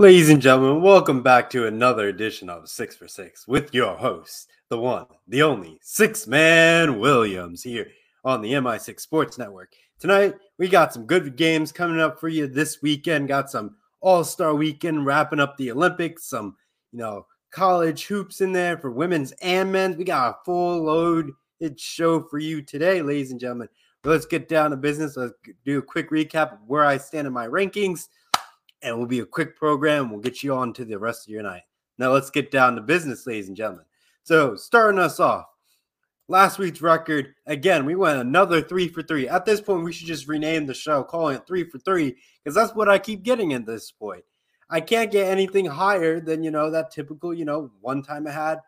Ladies and gentlemen, welcome back to another edition of Six for Six with your host, the one, the only Six Man Williams here on the MI6 Sports Network. Tonight, we got some good games coming up for you this weekend. Got some All Star weekend wrapping up the Olympics, some, you know, college hoops in there for women's and men's. We got a full loaded show for you today, ladies and gentlemen. Let's get down to business. Let's do a quick recap of where I stand in my rankings and we'll be a quick program. We'll get you on to the rest of your night. Now let's get down to business, ladies and gentlemen. So starting us off, last week's record again, we went another three for three. At this point, we should just rename the show, calling it three for three, because that's what I keep getting at this point. I can't get anything higher than you know that typical, you know, one time I had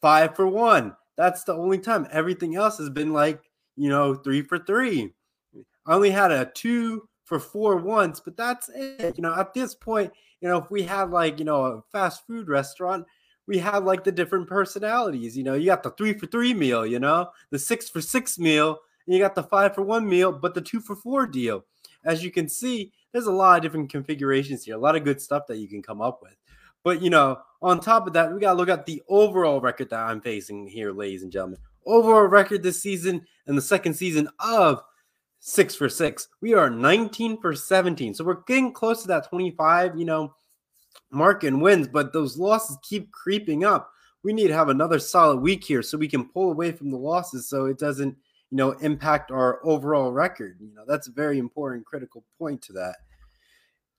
five for one. That's the only time. Everything else has been like, you know, three for three. I only had a two for four once, but that's it. You know, at this point, you know, if we had like, you know, a fast food restaurant, we have like the different personalities. You know, you got the three for three meal, you know, the six for six meal, and you got the five for one meal, but the two for four deal. As you can see, there's a lot of different configurations here, a lot of good stuff that you can come up with. But you know, on top of that, we gotta look at the overall record that I'm facing here, ladies and gentlemen. Overall record this season and the second season of six for six. We are 19 for 17. So we're getting close to that 25, you know, mark and wins, but those losses keep creeping up. We need to have another solid week here so we can pull away from the losses so it doesn't, you know, impact our overall record. You know, that's a very important, critical point to that.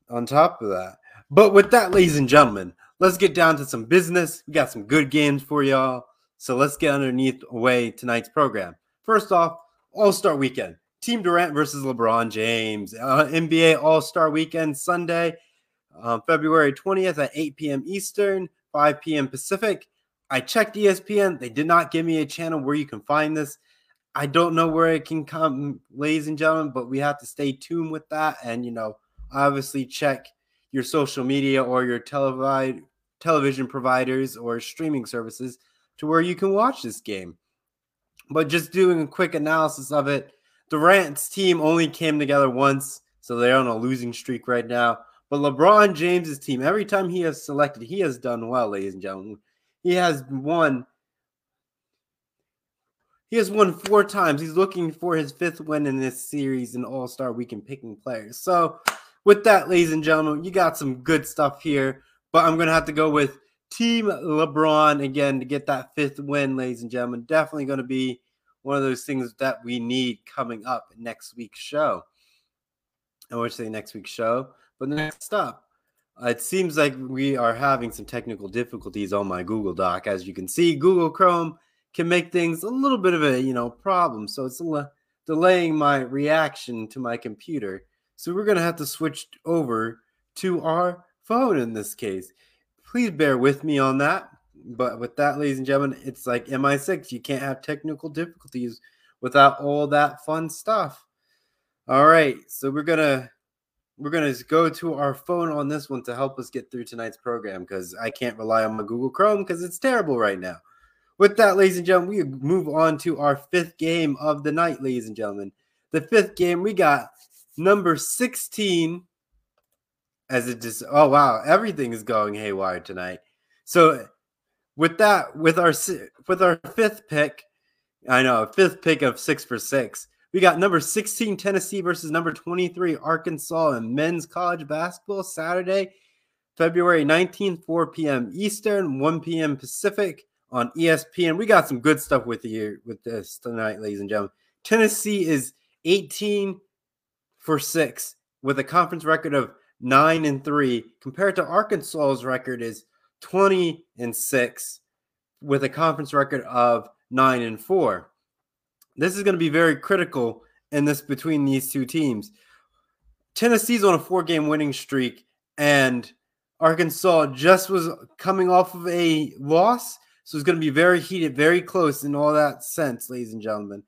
On top of that. But with that, ladies and gentlemen, let's get down to some business. We got some good games for y'all. So let's get underneath away tonight's program. First off, All Star Weekend. Team Durant versus LeBron James. Uh, NBA All Star Weekend Sunday, uh, February 20th at 8 p.m. Eastern, 5 p.m. Pacific. I checked ESPN. They did not give me a channel where you can find this. I don't know where it can come, ladies and gentlemen, but we have to stay tuned with that. And, you know, obviously check your social media or your televi- television providers or streaming services to where you can watch this game. But just doing a quick analysis of it, Durant's team only came together once, so they're on a losing streak right now. But LeBron James's team, every time he has selected, he has done well, ladies and gentlemen. He has won. He has won four times. He's looking for his fifth win in this series in All Star Weekend picking players. So, with that, ladies and gentlemen, you got some good stuff here. But I'm going to have to go with Team LeBron again to get that fifth win, ladies and gentlemen. Definitely going to be one of those things that we need coming up next week's show. I want to say next week's show, but next up, it seems like we are having some technical difficulties on my Google Doc. As you can see, Google Chrome can make things a little bit of a you know problem, so it's le- delaying my reaction to my computer. So we're gonna have to switch over to our phone in this case. Please bear with me on that. But with that, ladies and gentlemen, it's like MI6. You can't have technical difficulties without all that fun stuff. All right, so we're gonna we're gonna go to our phone on this one to help us get through tonight's program because I can't rely on my Google Chrome because it's terrible right now. With that, ladies and gentlemen, we move on to our fifth game of the night, ladies and gentlemen. The fifth game we got number 16 as it just oh wow, everything is going haywire tonight. So with that, with our with our fifth pick, I know fifth pick of six for six. We got number 16 Tennessee versus number 23 Arkansas in men's college basketball Saturday, February 19th, 4 p.m. Eastern, 1 p.m. Pacific on ESPN. We got some good stuff with you with this tonight, ladies and gentlemen. Tennessee is 18 for 6 with a conference record of 9 and 3 compared to Arkansas's record is 20 and 6 with a conference record of 9 and 4. This is going to be very critical in this between these two teams. Tennessee's on a four-game winning streak and Arkansas just was coming off of a loss, so it's going to be very heated, very close in all that sense, ladies and gentlemen.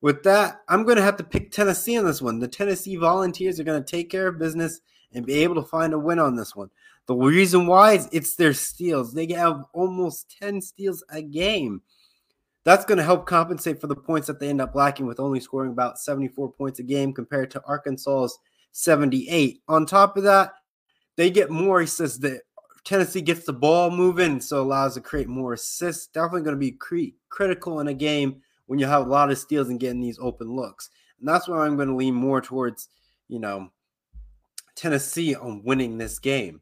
With that, I'm going to have to pick Tennessee on this one. The Tennessee Volunteers are going to take care of business and be able to find a win on this one. The reason why is it's their steals. They have almost 10 steals a game. That's going to help compensate for the points that they end up lacking with only scoring about 74 points a game compared to Arkansas's 78. On top of that, they get more assists. That Tennessee gets the ball moving, so allows to create more assists. Definitely going to be cre- critical in a game when you have a lot of steals and getting these open looks. And that's why I'm going to lean more towards, you know, Tennessee on winning this game.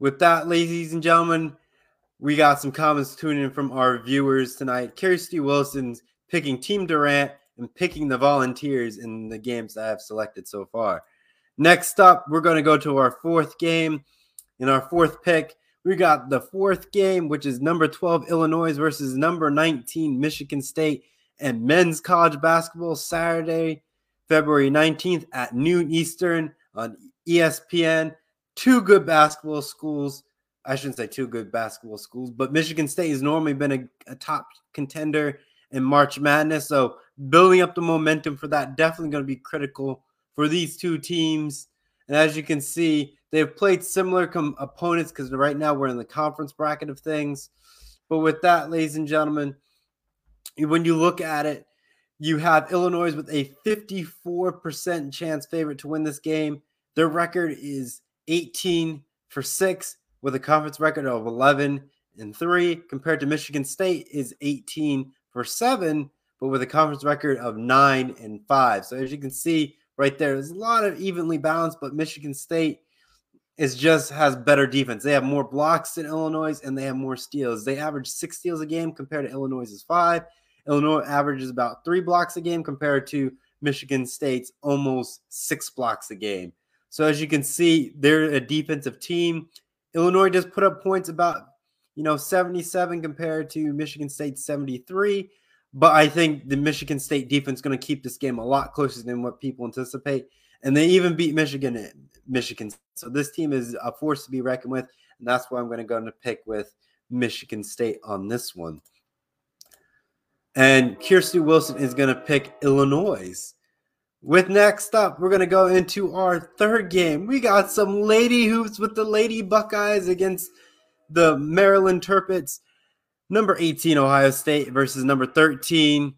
With that, ladies and gentlemen, we got some comments tuning in from our viewers tonight. Kirsty Wilson's picking Team Durant and picking the Volunteers in the games I have selected so far. Next up, we're going to go to our fourth game. In our fourth pick, we got the fourth game, which is number 12 Illinois versus number 19 Michigan State and men's college basketball Saturday, February 19th at noon Eastern on ESPN. Two good basketball schools. I shouldn't say two good basketball schools, but Michigan State has normally been a, a top contender in March Madness. So building up the momentum for that definitely going to be critical for these two teams. And as you can see, they've played similar com- opponents because right now we're in the conference bracket of things. But with that, ladies and gentlemen, when you look at it, you have Illinois with a 54% chance favorite to win this game. Their record is 18 for 6 with a conference record of 11 and 3 compared to Michigan State is 18 for 7 but with a conference record of 9 and 5. So as you can see right there, there's a lot of evenly balanced but Michigan State is just has better defense. They have more blocks than Illinois and they have more steals. They average 6 steals a game compared to Illinois' 5 Illinois averages about three blocks a game compared to Michigan State's almost six blocks a game. So as you can see, they're a defensive team. Illinois just put up points about, you know, 77 compared to Michigan State 73. But I think the Michigan State defense is going to keep this game a lot closer than what people anticipate. And they even beat Michigan. Michigan. So this team is a force to be reckoned with. And that's why I'm going to go and pick with Michigan State on this one. And Kirsty Wilson is going to pick Illinois. With next up, we're going to go into our third game. We got some lady hoops with the Lady Buckeyes against the Maryland Terrapins. Number 18, Ohio State versus number 13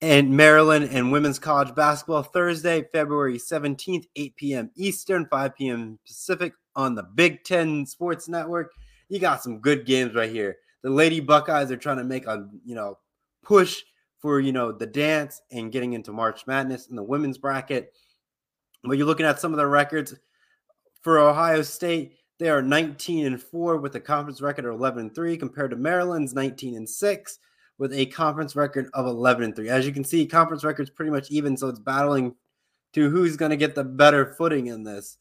and Maryland and women's college basketball Thursday, February 17th, 8 p.m. Eastern, 5 p.m. Pacific on the Big Ten Sports Network. You got some good games right here the Lady Buckeyes are trying to make a you know push for you know the dance and getting into March Madness in the women's bracket. But you're looking at some of the records for Ohio State. They are 19 and 4 with a conference record of 11 and 3 compared to Maryland's 19 and 6 with a conference record of 11 and 3. As you can see, conference record's pretty much even, so it's battling to who's going to get the better footing in this.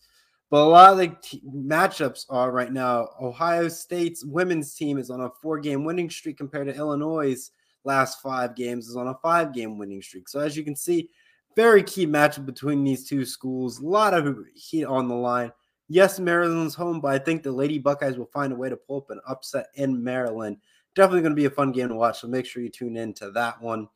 But a lot of the t- matchups are right now. Ohio State's women's team is on a four game winning streak compared to Illinois' last five games is on a five game winning streak. So as you can see, very key matchup between these two schools. A lot of heat on the line. Yes, Maryland's home, but I think the Lady Buckeyes will find a way to pull up an upset in Maryland. Definitely going to be a fun game to watch. So make sure you tune in to that one.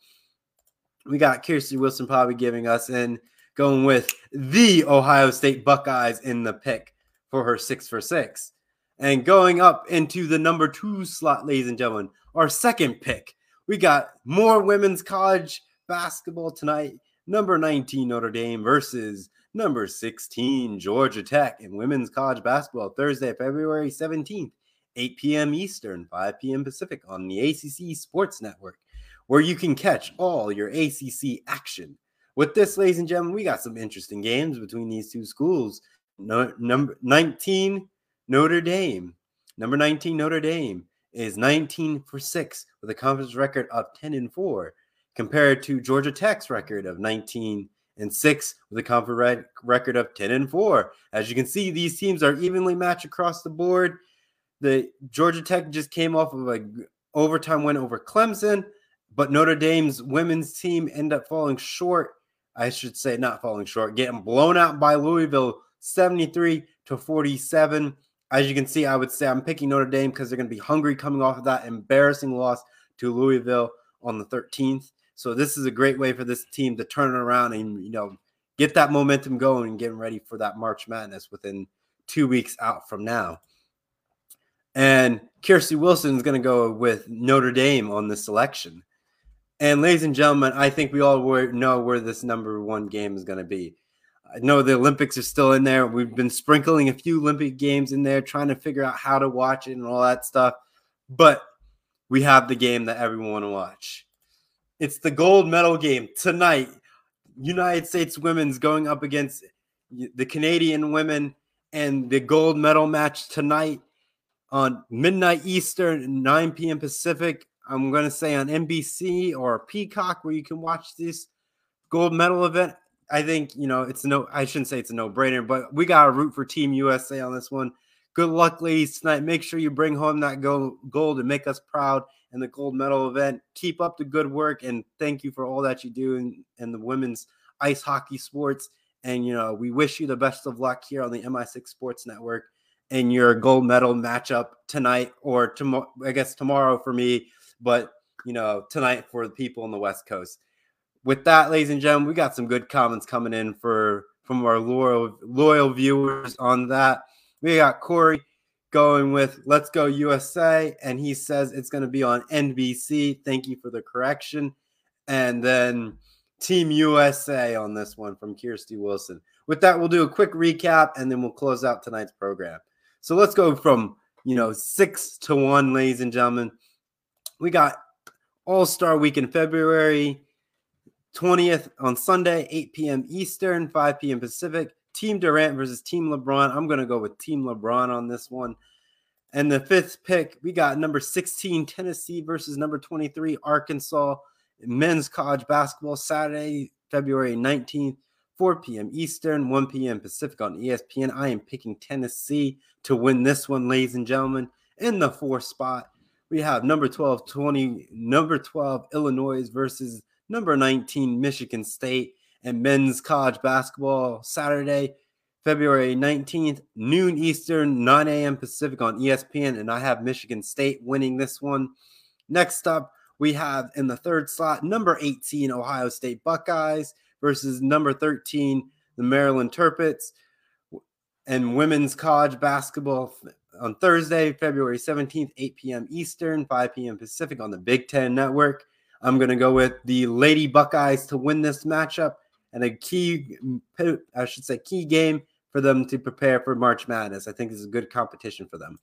We got Kirsty Wilson probably giving us in going with the Ohio State Buckeyes in the pick for her six for six. And going up into the number two slot, ladies and gentlemen, our second pick. We got more women's college basketball tonight. Number 19, Notre Dame versus number 16, Georgia Tech in women's college basketball Thursday, February 17th, 8 p.m. Eastern, 5 p.m. Pacific on the ACC Sports Network, where you can catch all your ACC action with this, ladies and gentlemen, we got some interesting games between these two schools. No, number 19, Notre Dame. Number 19, Notre Dame is 19 for 6 with a conference record of 10 and 4, compared to Georgia Tech's record of 19 and 6 with a conference record of 10 and 4. As you can see, these teams are evenly matched across the board. The Georgia Tech just came off of a overtime win over Clemson, but Notre Dame's women's team end up falling short I should say, not falling short, getting blown out by Louisville 73 to 47. As you can see, I would say I'm picking Notre Dame because they're going to be hungry coming off of that embarrassing loss to Louisville on the 13th. So this is a great way for this team to turn it around and you know get that momentum going and getting ready for that March Madness within two weeks out from now. And Kirsty Wilson is going to go with Notre Dame on this selection. And ladies and gentlemen, I think we all know where this number one game is going to be. I know the Olympics are still in there. We've been sprinkling a few Olympic games in there, trying to figure out how to watch it and all that stuff. But we have the game that everyone want to watch. It's the gold medal game tonight. United States women's going up against the Canadian women and the gold medal match tonight on midnight Eastern, 9 p.m. Pacific. I'm going to say on NBC or Peacock where you can watch this gold medal event. I think, you know, it's no, I shouldn't say it's a no brainer, but we got to root for Team USA on this one. Good luck, ladies, tonight. Make sure you bring home that gold and make us proud in the gold medal event. Keep up the good work and thank you for all that you do in, in the women's ice hockey sports. And, you know, we wish you the best of luck here on the MI6 Sports Network in your gold medal matchup tonight or tomorrow, I guess tomorrow for me, but, you know, tonight for the people on the West Coast. With that, ladies and gentlemen, we got some good comments coming in for from our loyal loyal viewers on that. We got Corey going with Let's Go USA, and he says it's going to be on NBC. Thank you for the correction. And then Team USA on this one from Kirsty Wilson. With that, we'll do a quick recap and then we'll close out tonight's program. So let's go from, you know, six to one, ladies and gentlemen. We got All Star Week in February 20th on Sunday, 8 p.m. Eastern, 5 p.m. Pacific. Team Durant versus Team LeBron. I'm going to go with Team LeBron on this one. And the fifth pick, we got number 16, Tennessee versus number 23, Arkansas men's college basketball Saturday, February 19th, 4 p.m. Eastern, 1 p.m. Pacific on ESPN. I am picking Tennessee to win this one, ladies and gentlemen. In the fourth spot, we have number 12, 20, number 12, Illinois versus number 19, Michigan State, and men's college basketball Saturday, February 19th, noon Eastern, 9 a.m. Pacific on ESPN. And I have Michigan State winning this one. Next up, we have in the third slot number 18 Ohio State Buckeyes versus number 13 the Maryland Terrapins and women's college basketball on Thursday, February 17th, 8 p.m. Eastern, 5 p.m. Pacific on the Big Ten Network. I'm going to go with the Lady Buckeyes to win this matchup and a key, I should say, key game for them to prepare for March Madness. I think this is a good competition for them.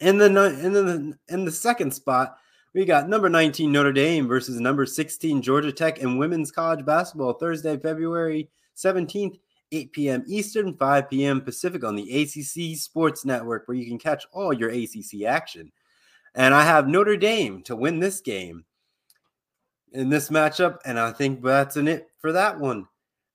In the in the in the second spot, we got number 19 Notre Dame versus number 16 Georgia Tech in women's college basketball Thursday, February 17th, 8 p.m. Eastern, 5 p.m. Pacific on the ACC Sports Network, where you can catch all your ACC action. And I have Notre Dame to win this game in this matchup, and I think that's an it for that one.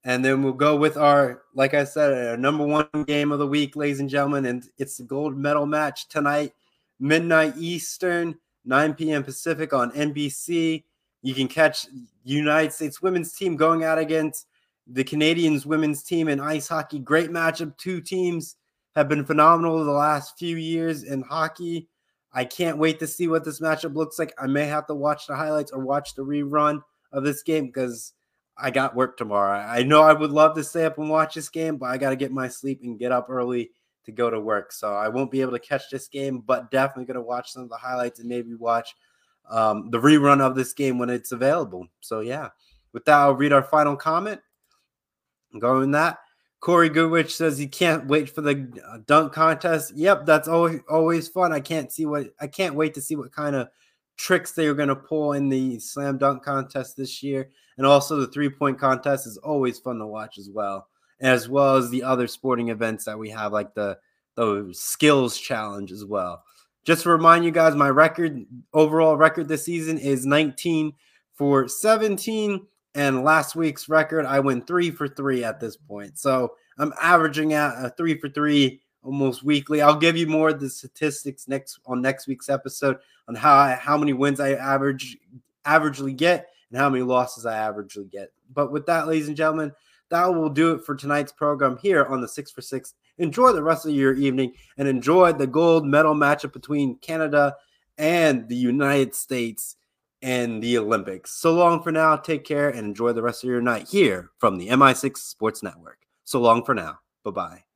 And then we'll go with our, like I said, our number one game of the week, ladies and gentlemen, and it's the gold medal match tonight, midnight Eastern. 9 p.m. Pacific on NBC. You can catch United States women's team going out against the Canadians women's team in ice hockey. Great matchup. Two teams have been phenomenal the last few years in hockey. I can't wait to see what this matchup looks like. I may have to watch the highlights or watch the rerun of this game because I got work tomorrow. I know I would love to stay up and watch this game, but I got to get my sleep and get up early to go to work. So I won't be able to catch this game, but definitely going to watch some of the highlights and maybe watch um, the rerun of this game when it's available. So yeah, with that, I'll read our final comment. Going that. Corey Goodrich says he can't wait for the uh, dunk contest. Yep, that's always always fun. I can't see what I can't wait to see what kind of tricks they are going to pull in the slam dunk contest this year, and also the three point contest is always fun to watch as well as well as the other sporting events that we have, like the the skills challenge as well. Just to remind you guys, my record overall record this season is 19 for 17. And last week's record, I went three for three at this point. So I'm averaging out a three for three almost weekly. I'll give you more of the statistics next on next week's episode on how I, how many wins I average averagely get and how many losses I averagely get. But with that, ladies and gentlemen, that will do it for tonight's program here on the Six for Six. Enjoy the rest of your evening and enjoy the gold medal matchup between Canada and the United States and the Olympics. So long for now. Take care and enjoy the rest of your night here from the MI6 Sports Network. So long for now. Bye bye.